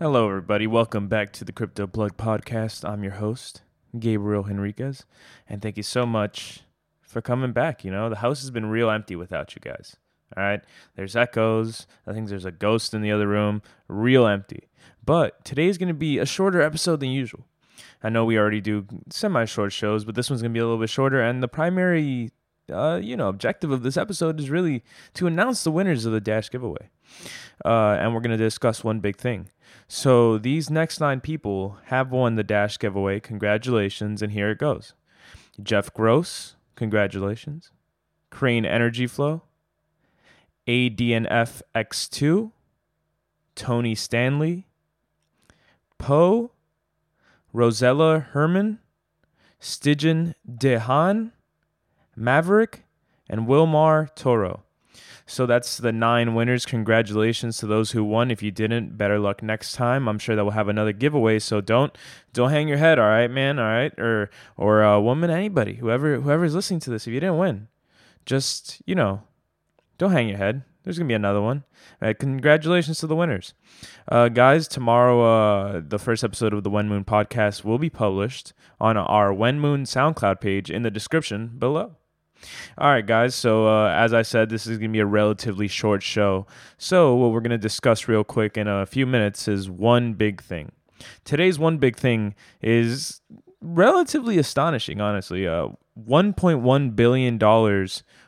Hello, everybody. Welcome back to the Crypto Plug Podcast. I'm your host, Gabriel Henriquez, and thank you so much for coming back. You know, the house has been real empty without you guys. All right, there's echoes. I think there's a ghost in the other room. Real empty. But today's going to be a shorter episode than usual. I know we already do semi-short shows, but this one's going to be a little bit shorter. And the primary, uh, you know, objective of this episode is really to announce the winners of the Dash giveaway. Uh, and we're going to discuss one big thing. So these next nine people have won the Dash giveaway. Congratulations, and here it goes. Jeff Gross, congratulations. Crane Energy Flow, ADNF X2, Tony Stanley, Poe, Rosella Herman, Stygian Dehan, Maverick, and Wilmar Toro. So that's the nine winners. Congratulations to those who won. If you didn't, better luck next time. I'm sure that we'll have another giveaway. So don't don't hang your head. All right, man. All right, or or a woman, anybody, whoever whoever's listening to this. If you didn't win, just you know, don't hang your head. There's gonna be another one. Right, congratulations to the winners, uh, guys. Tomorrow, uh, the first episode of the When Moon podcast will be published on our When Moon SoundCloud page in the description below. All right, guys. So, uh, as I said, this is going to be a relatively short show. So, what we're going to discuss real quick in a few minutes is one big thing. Today's one big thing is relatively astonishing, honestly. Uh, $1.1 billion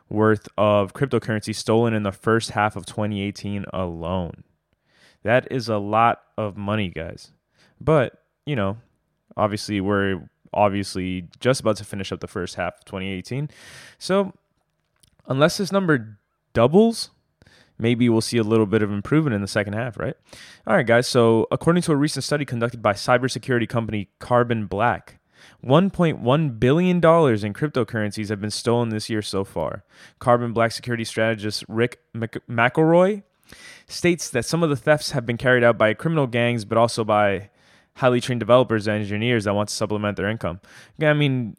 worth of cryptocurrency stolen in the first half of 2018 alone. That is a lot of money, guys. But, you know, obviously, we're obviously just about to finish up the first half of 2018. So, unless this number doubles, maybe we'll see a little bit of improvement in the second half, right? All right, guys. So, according to a recent study conducted by cybersecurity company Carbon Black, $1.1 billion in cryptocurrencies have been stolen this year so far. Carbon Black security strategist Rick McElroy states that some of the thefts have been carried out by criminal gangs, but also by highly trained developers and engineers that want to supplement their income. I mean,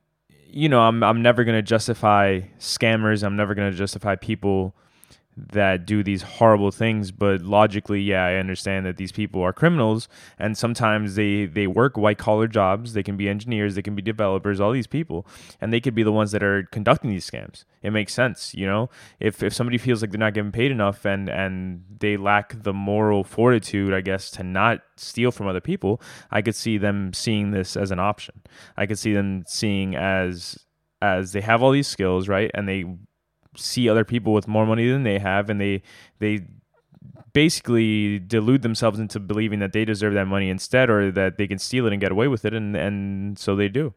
you know, I'm I'm never going to justify scammers. I'm never going to justify people that do these horrible things but logically yeah i understand that these people are criminals and sometimes they they work white collar jobs they can be engineers they can be developers all these people and they could be the ones that are conducting these scams. It makes sense you know? If if somebody feels like they're not getting paid enough and and they lack the moral fortitude i guess to not steal from other people i could see them seeing this as an option. I could see them seeing as as they have all these skills right and they see other people with more money than they have and they they basically delude themselves into believing that they deserve that money instead or that they can steal it and get away with it and and so they do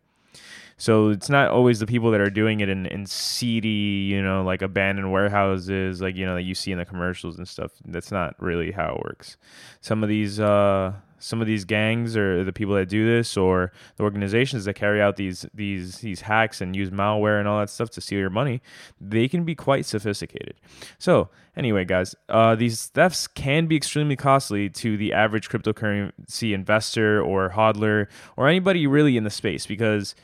so it's not always the people that are doing it in, in seedy, you know, like abandoned warehouses, like, you know, that you see in the commercials and stuff. That's not really how it works. Some of these, uh, some of these gangs or the people that do this or the organizations that carry out these these these hacks and use malware and all that stuff to steal your money they can be quite sophisticated. So anyway guys uh, these thefts can be extremely costly to the average cryptocurrency investor or hodler or anybody really in the space because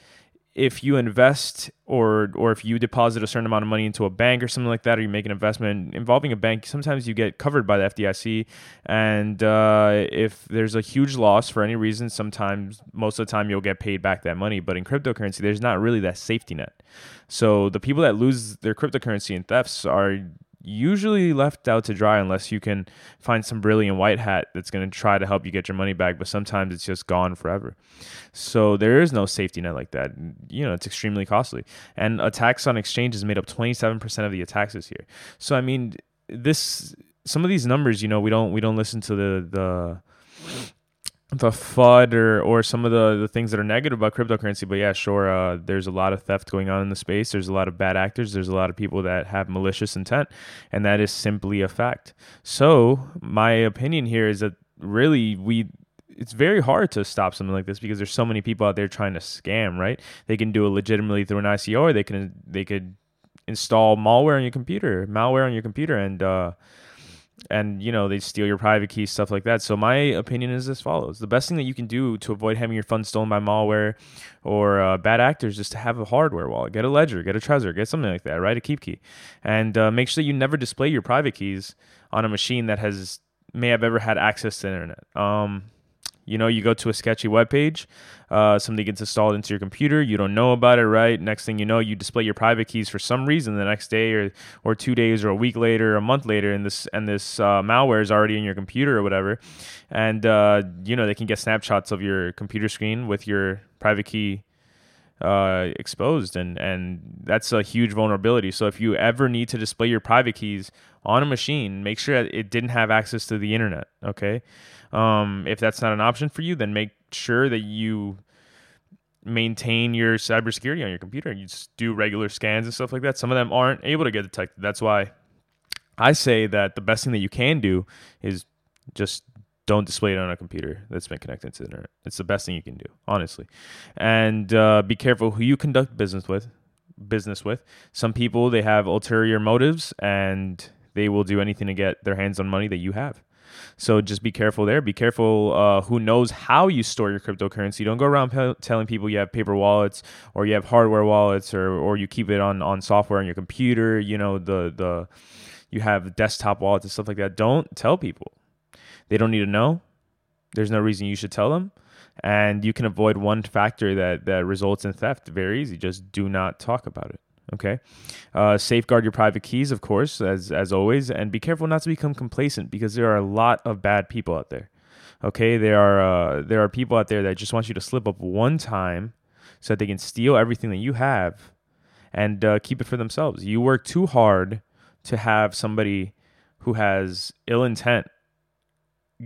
if you invest or or if you deposit a certain amount of money into a bank or something like that, or you make an investment involving a bank, sometimes you get covered by the FDIC. And uh, if there's a huge loss for any reason, sometimes most of the time you'll get paid back that money. But in cryptocurrency, there's not really that safety net. So the people that lose their cryptocurrency in thefts are usually left out to dry unless you can find some brilliant white hat that's going to try to help you get your money back but sometimes it's just gone forever. So there is no safety net like that. You know it's extremely costly. And attacks on exchanges made up 27% of the attacks this year so i mean this some of these numbers you know we don't we don't listen to the the the FUD or, or some of the, the things that are negative about cryptocurrency. But yeah, sure, uh, there's a lot of theft going on in the space. There's a lot of bad actors. There's a lot of people that have malicious intent, and that is simply a fact. So my opinion here is that really we it's very hard to stop something like this because there's so many people out there trying to scam. Right? They can do it legitimately through an ICO, or they can they could install malware on your computer, malware on your computer, and uh, and you know they steal your private keys stuff like that. So my opinion is as follows. The best thing that you can do to avoid having your funds stolen by malware or uh, bad actors is to have a hardware wallet. Get a ledger get a trezor get something like that right a KeepKey and uh, make sure that you never display your private keys on a machine that has may have ever had access to the internet. Um, You know, you go to a sketchy web page, uh, something gets installed into your computer, you don't know about it, right? Next thing you know, you display your private keys for some reason the next day or or two days or a week later, or a month later, and this and this uh, malware is already in your computer or whatever, and uh, you know they can get snapshots of your computer screen with your private key uh, exposed, and and that's a huge vulnerability. So if you ever need to display your private keys on a machine, make sure that it didn't have access to the internet. Okay, um, if that's not an option for you, then make sure that you maintain your cybersecurity on your computer. You just do regular scans and stuff like that. Some of them aren't able to get detected. That's why I say that the best thing that you can do is just don't display it on a computer that's been connected to the internet. It's the best thing you can do, honestly. And uh, be careful who you conduct business with. Business with some people, they have ulterior motives, and they will do anything to get their hands on money that you have. So just be careful there. Be careful uh, who knows how you store your cryptocurrency. Don't go around pe- telling people you have paper wallets or you have hardware wallets or or you keep it on on software on your computer. You know the the you have desktop wallets and stuff like that. Don't tell people they don't need to know. There's no reason you should tell them. And you can avoid one factor that, that results in theft very easy. Just do not talk about it. Okay. Uh, safeguard your private keys, of course, as, as always. And be careful not to become complacent because there are a lot of bad people out there. Okay. There are, uh, there are people out there that just want you to slip up one time so that they can steal everything that you have and uh, keep it for themselves. You work too hard to have somebody who has ill intent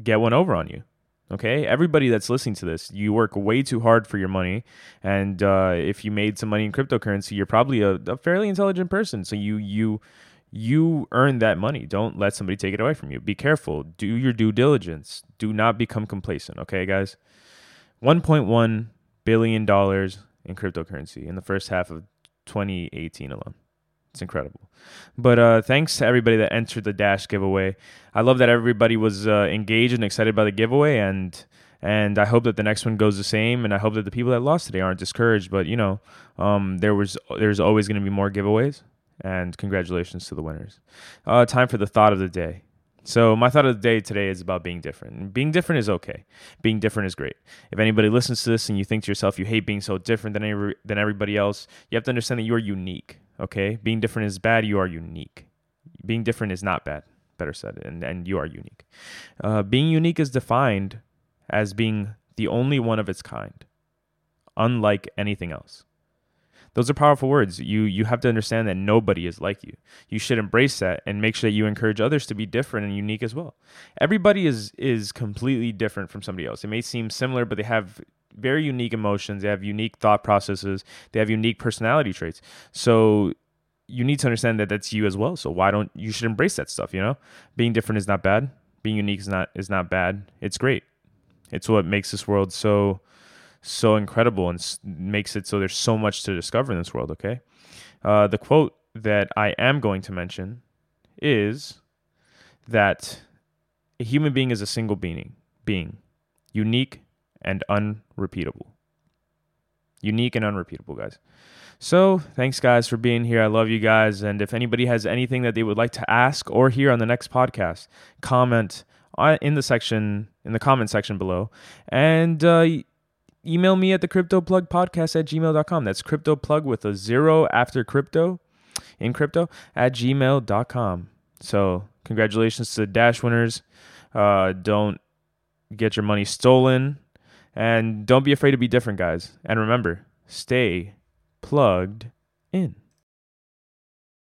get one over on you. Okay, everybody that's listening to this, you work way too hard for your money, and uh, if you made some money in cryptocurrency, you're probably a, a fairly intelligent person. So you you you earn that money. Don't let somebody take it away from you. Be careful. Do your due diligence. Do not become complacent. Okay, guys. 1.1 billion dollars in cryptocurrency in the first half of 2018 alone. It's incredible. But uh, thanks to everybody that entered the Dash giveaway. I love that everybody was uh, engaged and excited by the giveaway, and and I hope that the next one goes the same. And I hope that the people that lost today aren't discouraged. But you know, um, there was there's always going to be more giveaways. And congratulations to the winners. Uh, time for the thought of the day. So my thought of the day today is about being different. Being different is okay. Being different is great. If anybody listens to this and you think to yourself you hate being so different than every, than everybody else, you have to understand that you are unique. Okay, being different is bad. You are unique. Being different is not bad. Better said, and and you are unique. Uh, being unique is defined as being the only one of its kind, unlike anything else. Those are powerful words. You you have to understand that nobody is like you. You should embrace that and make sure that you encourage others to be different and unique as well. Everybody is is completely different from somebody else. It may seem similar, but they have very unique emotions. They have unique thought processes. They have unique personality traits. So you need to understand that that's you as well. So why don't you should embrace that stuff? You know, being different is not bad. Being unique is not is not bad. It's great. It's what makes this world so so incredible and makes it so there's so much to discover in this world. Okay, uh, the quote that I am going to mention is that a human being is a single being, being unique and unrepeatable. Unique and unrepeatable, guys. So, thanks, guys, for being here. I love you guys. And if anybody has anything that they would like to ask or hear on the next podcast, comment in the section, in the comment section below. And uh, email me at the cryptoplugpodcast at gmail.com. That's cryptoplug with a zero after crypto in crypto at gmail.com. So, congratulations to the Dash winners. Uh, don't get your money stolen and don't be afraid to be different, guys. And remember, stay plugged in.